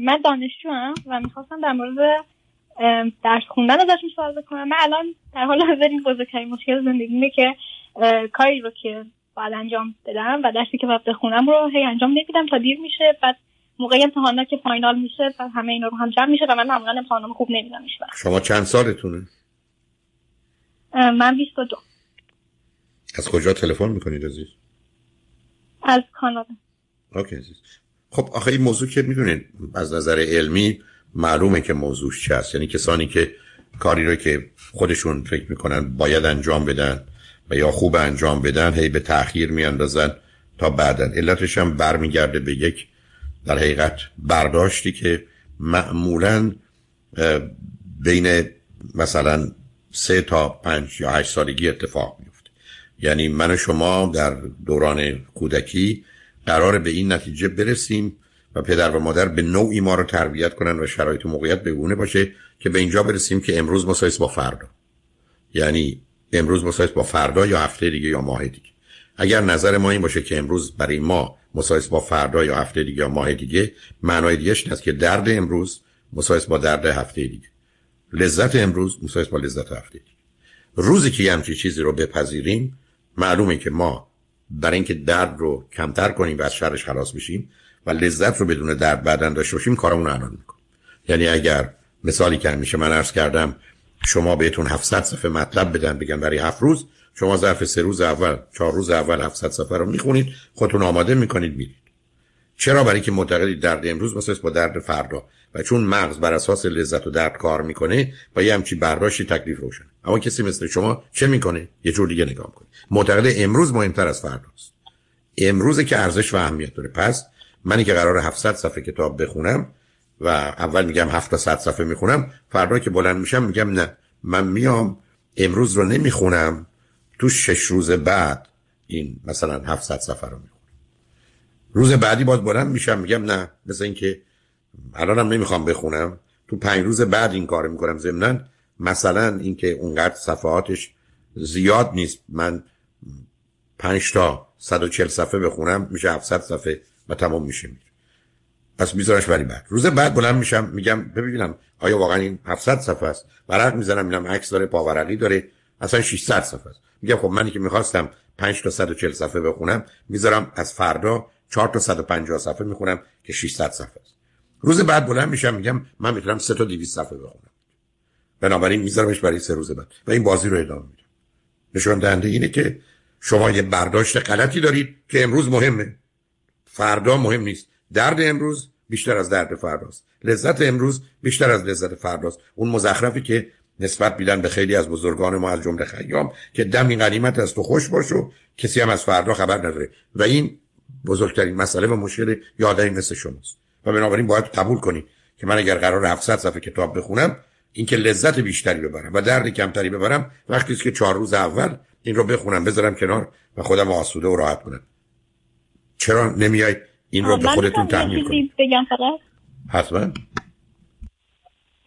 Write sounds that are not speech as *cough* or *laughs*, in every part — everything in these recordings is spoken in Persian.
من دانشجوام و می‌خواستم در مورد درس خوندن ازش سوال بکنم. من الان در حال حاضر این بزرگترین مشکل زندگیمه که کاری رو که باید انجام بدم و درسی که باید بخونم رو هی انجام نمیدم تا دیر میشه. بعد موقع امتحانات که فاینال میشه و همه اینا رو هم جمع میشه و من معمولا امتحانم خوب نمیدم شما چند سالتونه؟ من 22 از کجا تلفن می‌کنید عزیز؟ از کانادا. اوکی عزیز. خب آخه این موضوع که می‌دونید از نظر علمی معلومه که موضوعش چه هست یعنی کسانی که کاری رو که خودشون فکر می‌کنن باید انجام بدن و یا خوب انجام بدن هی به تاخیر میاندازن تا بعدا علتش هم برمیگرده به یک در حقیقت برداشتی که معمولا بین مثلا سه تا پنج یا هشت سالگی اتفاق میفته یعنی من و شما در دوران کودکی قرار به این نتیجه برسیم و پدر و مادر به نوعی ما رو تربیت کنن و شرایط و موقعیت بگونه باشه که به اینجا برسیم که امروز مسایس با فردا. یعنی امروز مسایس با فردا یا هفته دیگه یا ماه دیگه. اگر نظر ما این باشه که امروز برای ما مسایس با فردا یا هفته دیگه یا ماه دیگه معنای دیگهش است که درد امروز مسایس با درد هفته دیگه. لذت امروز مسایس با لذت هفته دیگه. روزی که همچی چیزی رو بپذیریم معلومه که ما برای اینکه درد رو کمتر کنیم و از شرش خلاص بشیم و لذت رو بدون درد بعدن داشته باشیم کارمون رو الان می‌کنیم. یعنی اگر مثالی که میشه من عرض کردم شما بهتون 700 صفحه مطلب بدن بگن برای هفت روز شما ظرف سه روز اول چهار روز اول 700 صفحه رو می‌خونید خودتون آماده می‌کنید میرید. چرا برای که معتقدید درد امروز واسه با درد فردا و چون مغز بر اساس لذت و درد کار می‌کنه با یه همچی برداشتی تکلیف روشن اما کسی مثل شما چه می‌کنه؟ یه جور دیگه نگاه کنه معتقد امروز مهمتر از فرداست. امروز که ارزش و اهمیت داره. پس منی که قرار 700 صفحه کتاب بخونم و اول میگم 700 صفحه می‌خونم فردا که بلند میشم میگم نه. من میام امروز رو نمی‌خونم. تو شش روز بعد این مثلا 700 صفحه رو می‌خونم. روز بعدی باز بلند میشم میگم نه مثل اینکه الانم نمی‌خوام بخونم. تو پنج روز بعد این کار می‌کنم ضمنا. مثلا اینکه اونقدر صفحاتش زیاد نیست. من پنج تا 140 صفحه بخونم میشه 700 صفحه و تمام میشه. پس میذارش برای بعد. روز بعد بلند میشم میگم ببینم آیا واقعا این 700 صفحه است؟ ورق می‌زنم می‌بینم عکس داره پاورقی داره. اصلا 600 صفحه است. میگم خب منی که می‌خواستم 5 تا 140 صفحه بخونم می‌ذارم از فردا 4 تا 150 صفحه می‌خونم که 600 صفحه است. روز بعد بلند میشم میگم من می‌تونم 3 تا 200 صفحه بخونم. بنابراین میذارمش برای سه روز بعد و این بازی رو ادامه میدم نشون دهنده اینه که شما یه برداشت غلطی دارید که امروز مهمه. فردا مهم نیست. درد امروز بیشتر از درد فرداست. لذت امروز بیشتر از لذت فرداست. اون مزخرفی که نسبت میدن به خیلی از بزرگان ما از جمله خیام که دم این غنیمت از تو خوش باشو کسی هم از فردا خبر نداره. و این بزرگترین مسئله و مشکل یادایی مثل شماست. و بنابراین باید قبول کنید که من اگر قرار 700 صفحه کتاب بخونم اینکه لذت بیشتری ببرم و درد کمتری ببرم وقتی که چهار روز اول این رو بخونم بذارم کنار و خودم آسوده و راحت کنم. چرا نمیای این رو به خودتون تحمیل کنید بگم فقط. حتما.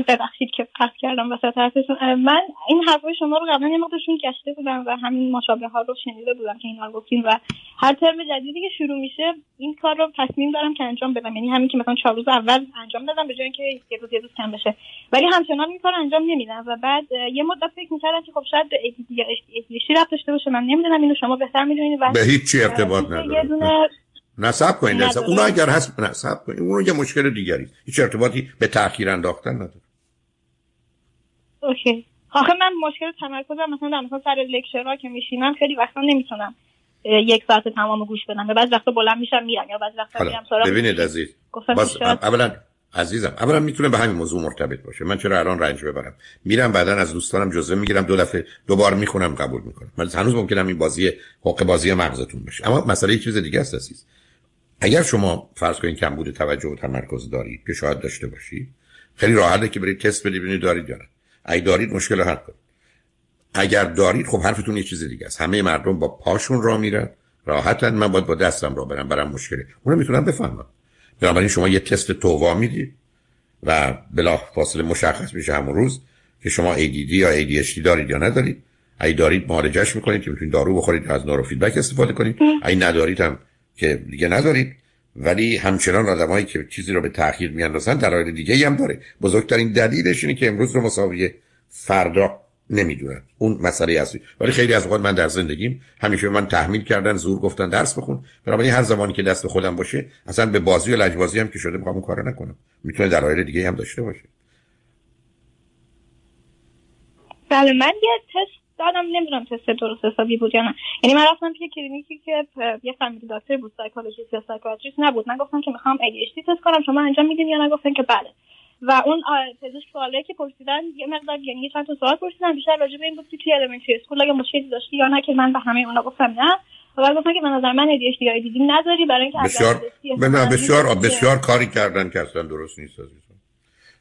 ببخشید که قطع کردم وسط حرفتون من این حرفای شما رو قبلا یه مقدارشون گشته بودم و همین مشابه ها رو شنیده بودم که اینا رو گفتین و هر ترم جدیدی که شروع میشه این کار رو تصمیم دارم که انجام بدم یعنی همین که مثلا چهار روز اول انجام دادم به جای اینکه یه روز یه روز کم بشه ولی همچنان این کار انجام نمیدم و بعد یه مدت فکر می‌کردم که خب شاید به ایدیشی رفت داشته باشه من نمی‌دونم اینو شما بهتر می‌دونید به هیچ ارتباط نداره نصب کنید نصب. اون اگر هست نصب کنید. اون یه مشکل دیگری. هیچ ارتباطی به تاخیر انداختن نداره. اوکی. آخه من مشکل تمرکزم مثلا در مثلا سر لکچرها که میشینم خیلی وقتا نمی‌تونم یک ساعت تمام گوش بدم. بعض وقتا بلند میشم میرم یا بعض وقتا میرم سراغ ببینید عزیز باز اولا عزیزم اولا می‌تونه به همین موضوع مرتبط باشه. من چرا الان رنج ببرم؟ میرم بعدا از دوستانم جزوه می‌گیرم دو دفعه دوبار می‌خونم قبول می‌کنم. من هنوز ممکنم این بازی حق بازی مغزتون بشه. اما مسئله یه چیز دیگه است عزیز. اگر شما فرض کنید کمبود توجه و تمرکز دارید که شاید داشته باشید خیلی راحته که برید تست بدید ببینید دارید یا نه. اگه دارید مشکل رو حل کنید. اگر دارید خب حرفتون یه چیز دیگه است. همه مردم با پاشون را میرن. راحتن. من باید با دستم را برم. برم مشکله اون می‌تونم بفهمم. بنابراین شما یه تست تووا می‌دید و بلا فاصله مشخص میشه همون روز که شما ADD یا ADHD دارید یا ندارید. اگه دارید معالجش می‌کنید که می‌تونید دارو بخورید از نورو فیدبک استفاده کنید. اگه ندارید هم که دیگه ندارید ولی همچنان آدمایی که چیزی رو به تاخیر میاندازن دلایل دیگه هم داره. بزرگترین دلیلش اینه که امروز رو مساوی فردا نمی‌دونن. اون مسئله اصلی. ولی خیلی از اوقات من در زندگیم همیشه من تحمیل کردن زور گفتن درس بخون. بنابراین هر زمانی که دست خودم باشه اصلا به بازی و لجبازی هم که شده می‌خوام اون کارو نکنم. می‌تونه دلایل دیگه هم داشته باشه. بله من یه تست دادم نمی‌دونم تست درست حسابی بود یا نه. یعنی من رفتم پیش کلینیکی که یه family doctor بود psychologist یا psychiatrist نبود. من گفتم که می‌خوام ADHD تست کنم شما انجام میدین یا نه؟ گفتن که بله. و اون پزشک سوالی که پرسیدن یه مقدار یعنی یه چند تا سوال پرسیدن. بیشتر راجع به این بود که توی elementary school اگه مشکلی داشتی یا نه که من به همه اونا گفتم نه. و بعد گفتن که به نظر من ADHD یا ADD نداری برای اینکه بسیار بسیار بسیار, بسیار کاری کردن که اصلا درست نیست عزیزم.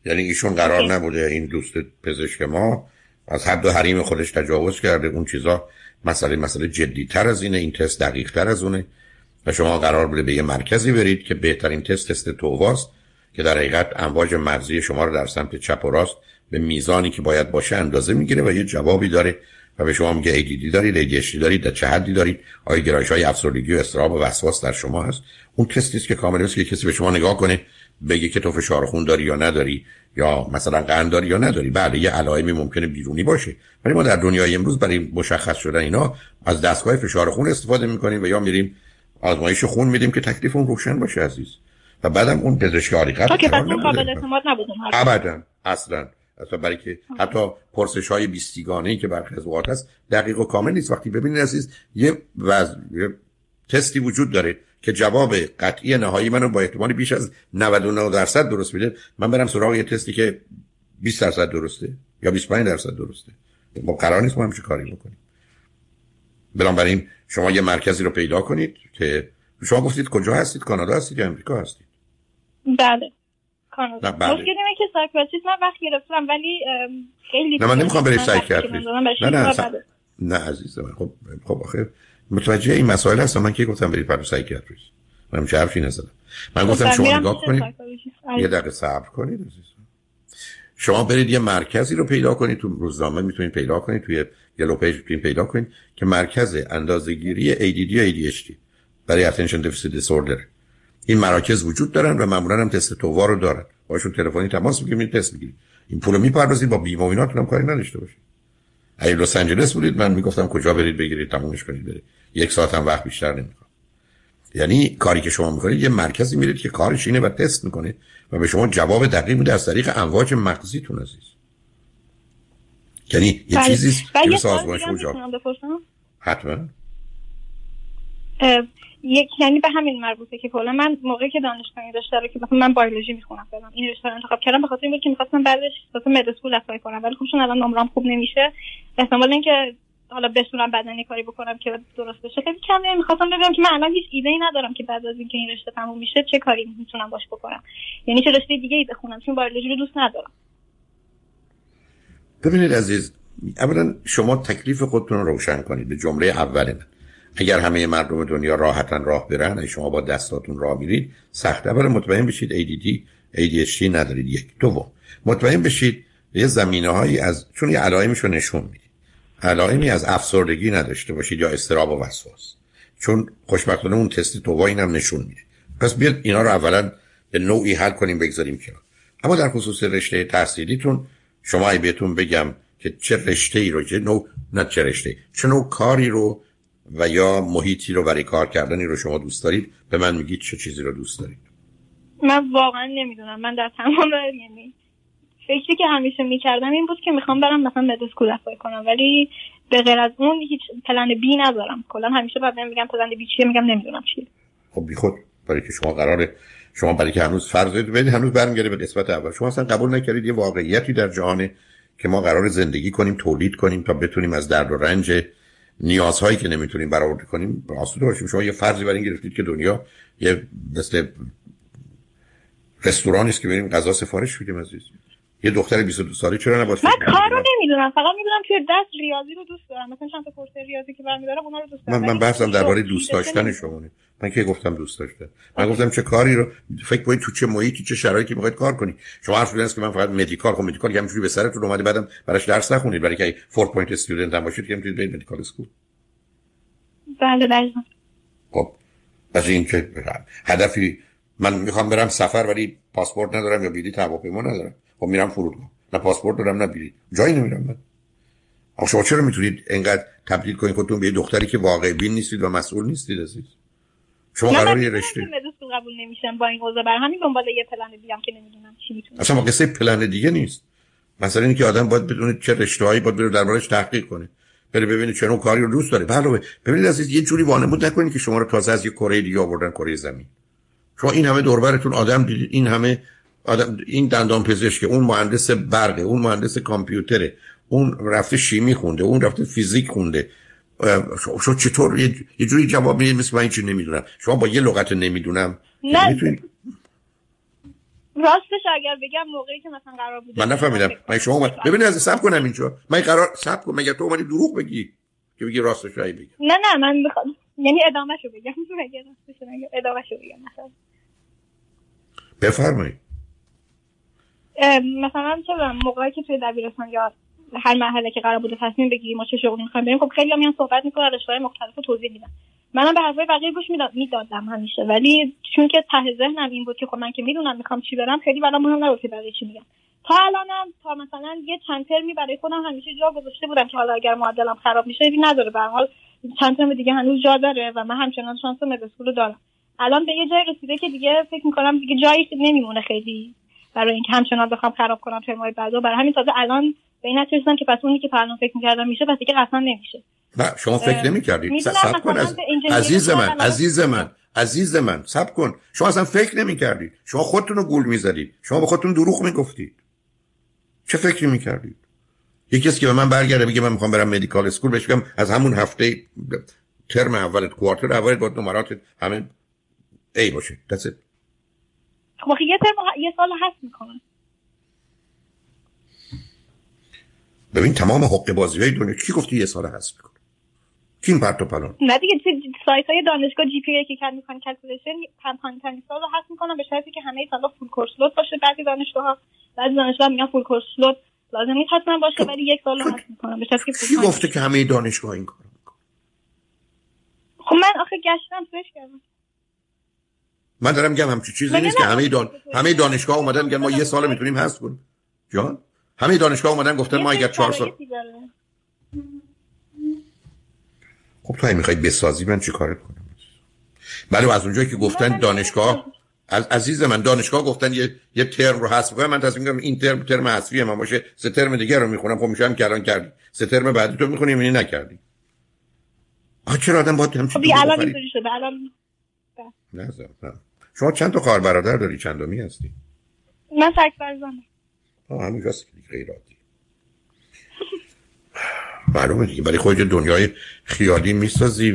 یعنی ایشون قرار نبوده این دوست پزشک ما از حد و حریم خودش تجاوز کرده. اون چیزا مسئله مسئله جدی تر از اینه. این تست دقیق تر از اونه. و شما قرار بوده به یه مرکزی برید که بهترین تست تست توواست که در حقیقت امواج مغزی شما رو در سمت چپ و راست به میزانی که باید باشه اندازه می‌گیره و یه جوابی داره. و به شما میگه ADD دارید ADHD دارید در چه حدی دارید. آیا گرایش های افسردگی و استراب و وسواس در شما هست؟ اون تستی است که کاملا که کسی به شما نگاه کنه. بگه که تو فشار خون داری یا نداری یا مثلا قند داری یا نداری. بله یه علائمی ممکنه بیرونی باشه. ولی ما در دنیای امروز برای مشخص شدن اینا از دستگاه فشار خون استفاده می‌کنیم و یا میریم آزمایش خون میدیم که تکلیف اون روشن باشه عزیز. و بعدم اون پزشک حقیقت که قابل اعتماد نبودم ابدا اصلا. اصلا برای که حتی پرسش های بیستیگانه که برخی از اوقات هست دقیق و کامل نیست. وقتی ببینید عزیز یه وز... یه تستی وجود داره. که جواب قطعی نهایی منو با احتمال بیش از 99 درصد درست میده من برم سراغ یه تستی که 20 درصد درسته یا 25 درصد درسته. ما قرار نیست ما همچه کاری بکنیم. بنابراین شما یه مرکزی رو پیدا کنید که شما گفتید کجا هستید؟ کانادا هستید یا امریکا هستید؟ بله. کانادا. بله. مشکلی اینه که سایکیاتریست من وقت گرفتم ولی خیلی نه من نمی‌خوام بری psychiatrist. نه نه نه عزیزم. خب خب آخه متوجه این مسائل هستم. من که گفتم برید پیش psychiatrist من چه حرفی نزدم. من گفتم خب، شما نگاه کنید. یه دقیقه صبر کنید شما برید یه مرکزی رو پیدا کنید تو روزنامه می‌تونید پیدا کنید توی yellow page می‌تونید پیدا کنید که مرکز اندازه‌گیری ADD یا ADHD برای attention deficit disorder. این مراکز وجود دارن و معمولا هم تست TOVA رو دارن. باشون تلفنی تماس می‌گیرید تست می‌گیرید. این پولو می‌پردازید با بیمه و ایناتون هم کاری نداشته باشید. اگه لس آنجلس بودید من می‌گفتم کجا برید بگیرید تمومش کنید برید. یک ساعت هم وقت بیشتر نمی‌خواد یعنی کاری که شما می‌کنید یه مرکزی میرید که کارش اینه و تست می‌کنه و به شما جواب دقیق میده از طریق امواج مغزیتون عزیز. یعنی یه بله. چیزی که سازمانش حتما. یک یعنی به همین مربوطه که کلا من موقعی که دانشگاهی داشته رو که مثلا من بیولوژی می‌خونم بدم این رشته رو انتخاب کردم به خاطر اینکه می‌خواستم بعدش واسه med school apply کنم ولی خب چون الان نمرم خوب نمیشه. احتمال اینکه حالا بتونم بدنی کاری بکنم که درست بشه. خیلی کمه. می‌خواستم ببینم که من الان هیچ ایده ای ندارم که بعد از اینکه این رشته تموم میشه چه کاری می‌تونم باش بکنم. یعنی چه رشته دیگه ای بخونم چون بیولوژی رو دوست ندارم. ببینید عزیز اولا شما تکلیف خودتون رو روشن کنید. به جمله اول من اگر همه مردم دنیا راحتا راه برن شما با دستاتون راه میرید سخت. اول مطمئن بشید ADD ADHD ندارید. یک. دوم مطمئن بشید یه زمینه هایی از چون یه علائمش نشون می‌دید علائمی از افسردگی نداشته باشید یا استراب و وسواس. چون خوشبختانه اون تست تووا اینم نشون میده. پس بیاد اینا رو اولا به نوعی حل کنیم بگذاریم کنار. اما در خصوص رشته تحصیلیتون شما ای بهتون بگم که چه رشته ای رو چه نوع نه چه رشته چه نوع کاری رو و یا محیطی رو برای کار کردنی رو شما دوست دارید به من میگید چه چیزی رو دوست دارید. من واقعا نمی‌دونم. من در تمام یعنی فکری که همیشه می‌کردم این بود که می‌خوام برم مثلا med school apply کنم ولی به غیر از اون هیچ plan B ندارم. کلا همیشه بعد میگم plan B چیه؟ میگم نمی‌دونم چیه. خب بی خود برای که شما قراره شما برای که هنوز فرض بدید هنوز برمیگرده به قسمت اول. شما اصلا قبول نکردید یه واقعیتی در جهان که ما قرار زندگی کنیم تولید کنیم تا بتونیم از درد و رنج نیازهایی که نمی‌تونیم برآورده کنیم آسوده باشیم شما یه فرضی بر این گرفتید که دنیا یه مثل رستورانی است که بریم غذا سفارش بدیم عزیز. یه دختر 22 ساله چرا نباشه من کارو نمی‌دونم. فقط می‌دونم که درس ریاضی رو دوست دارم. مثلا چند تا course ریاضی که برمیدارم اونا رو دوست دارم. من من بحثم درباره دوست داشتن شما من که گفتم دوست داشتن من گفتم چه کاری رو فکر کنید تو چه محیطی چه شرایطی می‌خواید کار کنید شما حرف که من فقط medical خب medical همینجوری به سرتون اومده بعدم براش درس نخونید. برای که 4 point student هم باشید که می‌تونید برید medical school بله بله. خب از این که هدفی من می‌خوام برم سفر ولی پاسپورت ندارم یا بلیط هواپیما ندارم. خب میرم فرودگاه. نه پاسپورت دارم نه بلیط. جایی نمیرم من. شما چرا می‌تونید انقدر تبدیل کنید خودتون به دختری که واقع بین نیستید و مسئول نیستید عزیز؟ شما قرار یه رشته قبول نمیشم با این اوضاع بر همین دنبال یه پلن دیگه که نمی‌دونم چی می‌تونه اصلا قصه پلن دیگه نیست. مثلا اینکه آدم باید بدونه چه رشته‌هایی باید بره دربارش تحقیق کنه. بره ببینید چه نوع کاری رو دوست داره. علاوه ببینید عزیز یه جوری وانمود نکنید که شما رو تازه از یه کره دیگه آوردن کره زمین. شما این همه دوربرتون آدم دیدید این همه آدم این دندان پزشک اون مهندس برقه اون مهندس کامپیوتره اون رفته شیمی خونده اون رفته فیزیک خونده. شما چطور؟ یه جوری جواب می‌دید مثل من چی نمی‌دونم. شما با یه لغت نمی‌دونم. نه. راستش اگر بگم موقعی که مثلا قرار بوده من نفهمیدم. من شما اومد ببینید از سب کنم اینجا. من قرار سب کنم مگر تو اومدی دروغ بگی؟ که بگی راستش رای بگی نه نه من بخوام یعنی ادامه شو بگم. *laughs* مگر راستش ادامه شو بگم مثلا. بفرمایید. مثلا چه موقعی که توی دبیرستان یا هر مرحله که قرار بوده تصمیم بگیریم ما چه شغلی می‌خوایم بریم خب خیلی میان صحبت می‌کنن رشته‌های مختلف رو توضیح میدن. منم به حرفای بقیه گوش می‌دادم همیشه. ولی چون که ته ذهنم این بود که خب من که می‌دونم می‌خوام چی برم خیلی برام مهم نبود که بقیه چی میگن. تا الانم تا مثلا یه چند ترمی برای خودم همیشه جا گذاشته بودم که حالا اگر معدلم خراب میشه ایبی نداره. به حال چند ترم دیگه هنوز جا داره و من همچنان شانس مدرسول دارم. الان به یه جای رسیده که دیگه فکر می‌کنم دیگه جایی نمیمونه خیلی. برای اینکه همچنان بخوام خراب کنم ترمای بعدو. برای همین تازه الان به این نتیجه که پس اونی که پرنامه فکر می‌کردم میشه پس دیگه قطعا نمیشه. نه شما فکر نمی‌کردید سب کن از... عزیز من عزیز من عزیز من سب کن. شما اصلا فکر نمی‌کردید شما خودتون رو گول می‌زدید. شما به خودتون دروغ می‌گفتید. چه فکری می‌کردید؟ یکی کسی که به من برگرده بگه من می‌خوام برم مدیکال اسکول بهش بگم از همون هفته ترم اول کوارتر اول با نمرات همه ای باشه. دست خب یه ترم یه سال هست می‌کنن ببین تمام حق بازی های دنیا کی گفتی یه سال هست می‌کنه کی این پرت و پلان؟ نه دیگه سایت های دانشگاه جی پی که کار می‌کنن کلکولیشن تنی سال رو هست می‌کنن به شرطی که همه سالا فول کورس لود باشه. بعضی دانشگاه ها بعضی دانشگاه میگن فول کورس لود لازم نیست حتما باشه خب، ولی یک سال رو هست می‌کنن به شرطی که کی گفته که همه دانشگاه این کارو می‌کنن؟ خب من آخه گشتم سرچ کردم. من دارم میگم همچین چیزی نیست که همه دان... همه دانشگاه اومدن میگن ما یه سال می‌تونیم هست کنیم. جان؟ همه دانشگاه اومدن گفتن ما اگر چهار سال خب تو می‌خوای بسازی من چی کارت کنم؟ بله از اونجایی که گفتن دانشگاه از عزیز من دانشگاه گفتن یه یه ترم رو حذف کنم. من تصمیم گرفتم این ترم ترم حذفی من باشه سه ترم دیگه رو می‌خونم. خب میشم که الان کردی. سه ترم بعدی تو می‌خونی یعنی نکردی. آ چرا آدم باید همچین خب الان اینطوری شده. الان نه نه. شما چند تا خواهر برادر داری؟ چندمی هستی؟ من تک فرزندم آه همینجاست که غیر عادی معلومه دیگه برای خود دنیای خیالی می‌سازی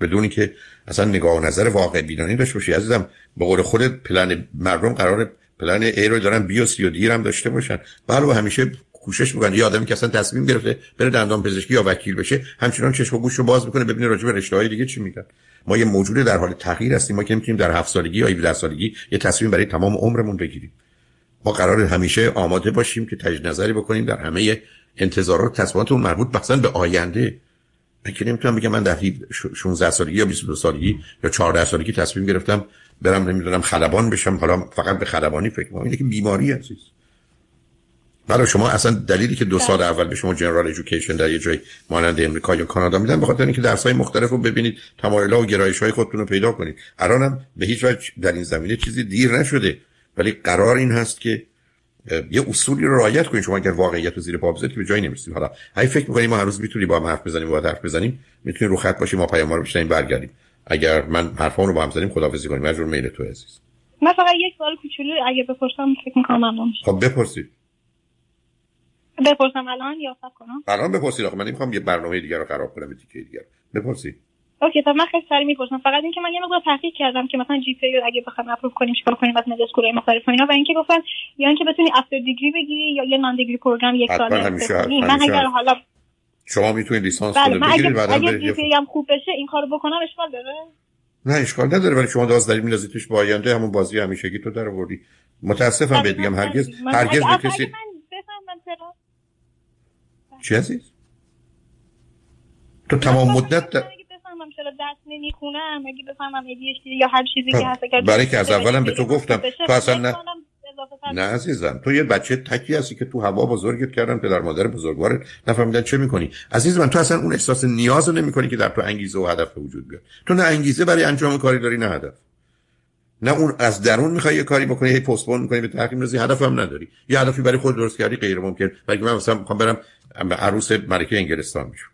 بدونی که اصلا نگاه و نظر واقع بینانی داشته باشی. عزیزم به قول خودت پلن مردم قرار پلن ای رو دارن بی و سی و دیر هم داشته باشن. برای همیشه کوشش می‌کنه یه آدمی که اصلا تصمیم گرفته بره دندان پزشکی یا وکیل بشه همچنان چشم و گوش رو باز می‌کنه ببینه راجع به رشته های دیگه چی میگن. ما یه موجود در حال تغییر هستیم. ما که نمی‌تونیم در هفت سالگی یا 17 سالگی یه تصمیم برای تمام عمرمون بگیریم. ما قرار همیشه آماده باشیم که تجدید نظری بکنیم در همه انتظارات تصمیماتمون مربوط مثلا به آینده. من که نمی‌تونم بگم من در 16 سالگی یا 22 سالگی یا 14 سالگی تصمیم گرفتم برم نمی‌دونم خلبان بشم. حالا فقط به خلبانی فکر کنم اینه که بیماری عزیز. برای شما اصلا دلیلی که دو سال اول به شما جنرال ایژوکیشن در یه جای مانند امریکا یا کانادا میدن بخاطر اینکه درس های مختلف رو ببینید تمایلات و گرایش های خودتون رو پیدا کنید. الانم به هیچ وجه در این زمینه چیزی دیر نشده. ولی قرار این هست که یه اصولی رو رعایت کنید. شما اگر واقعیت رو زیر پا بذارید که به جایی نمی‌رسید. حالا هی فکر می‌کنیم ما هر روز می‌تونیم با هم حرف بزنیم با حرف بزنیم می‌تونیم رو خط باشیم ما پیام رو بشنیم برگردیم. اگر من حرفامو رو با هم زدیم خداحافظی کنیم. مجبور میل تو عزیز. من فقط یک سوال کوچولو اگه بپرسم فکر می‌کنم ممنون خب بپرسید. بپرسم الان یا صبر کنم؟ الان بپرسید آخه من نمی‌خوام یه برنامه دیگه رو خراب کنم دیگه دیگه بپرسید. OK تا من خیلی سریع می‌پرسم. فقط اینکه من یه مقدار تحقیق کردم که مثلا GPA اگه بخوام improve کنیم چیکار کنیم از مدرسه school ای مختلف و اینا و اینکه گفتن یا اینکه بتونی افتر دیگری بگیری یا یه نان دیگری پروگرام یک سال من اگر حالا شما می‌تونید لیسانس بله من اگه, اگه جی پی هم خوب بشه این کارو بکنم اشکال داره؟ نه اشکال نداره ولی شما داز دارید میندازید توش با آینده همون بازی همیشگی تو در آوردی. متاسفم بهت میگم هرگز هرگز به کسی چی عزیز؟ تو تمام مدت بفهمم چرا درس نمی‌خونم اگه بفهمم یا هر چیزی که هست برای که از اولم به تو گفتم تو اصلا نه نه عزیزم تو یه بچه تکی هستی که تو هوا بزرگت کردن پدر مادر بزرگوارت نفهمیدن چه می‌کنی. عزیز من تو اصلا اون احساس نیاز رو نمی‌کنی که در تو انگیزه و هدف وجود بیاد. تو نه انگیزه برای انجام کاری داری نه هدف. نه اون از درون می‌خوای یه کاری بکنی هی پستپون می‌کنی به تاخیر می‌رسی هدف هم نداری. یه هدفی برای خود درست کردی غیر ممکن برای من مثلا می‌خوام برم عروس ملکه انگلستان میشم.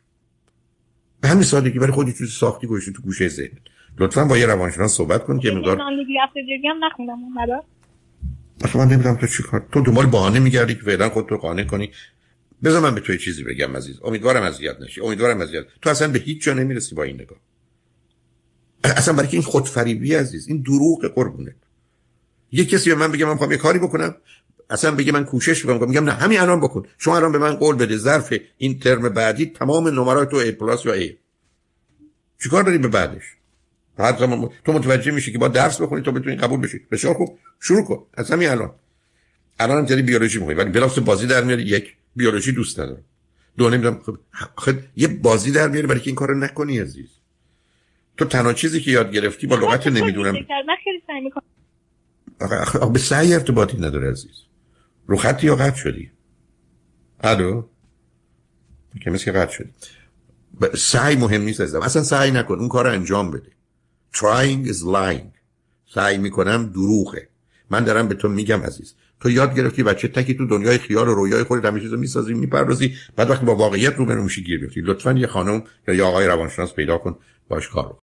به همین سادگی برای خودی چیز ساختی گوشی تو گوشه ذهن. لطفا با یه روانشناس صحبت کن که مقدار هم نخوندم من نمی‌دونم تو چیکار تو دنبال بهانه میگردی که فعلا خودت رو قانع کنی. بذار من به تو چیزی بگم عزیز. امیدوارم اذیت نشی. امیدوارم اذیت تو اصلا به هیچ جا نمی‌رسی با این نگاه. اصلا برای این خودفریبی عزیز این دروغ قربونه یه کسی به من بگه من می‌خوام یه کاری بکنم اصلا بگه من کوشش می‌کنم. میگم نه همین الان بکن. شما الان به من قول بده. ظرف این ترم بعدی تمام نمرات تو A پلاس یا A. چیکار داری به بعدش؟ بعد زمان تو متوجه میشی که با درس بخونی تو بتونی قبول بشی. بسیار خوب. شروع کن. از همین الان. الان هم بیولوژی می‌خونی ولی بلاس بازی در میاری. یک بیولوژی دوست ندارم. دو نمی‌دونم. خب خب یه بازی در میاری برای که این کارو نکنی عزیز. تو تنها چیزی که یاد گرفتی با لغت نمی‌دونم. خیلی سعی می‌کنم. آخه به سعی ارتباطی نداره عزیز. رو خطی یا قطع شدی؟ الو؟ که مثل قطع شدی. سعی مهم نیست عزیزم. اصلا سعی نکن اون کار انجام بده. Trying is lying. سعی می‌کنم دروغه. من دارم به تو میگم عزیز. تو یاد گرفتی بچه تکی تو دنیای خیال و رویای خودت همه چیزو می‌سازی می‌پردازی بعد وقتی با واقعیت رو میشی گیر بیفتی. لطفا یه خانم یا یه آقای روانشناس پیدا کن باش کار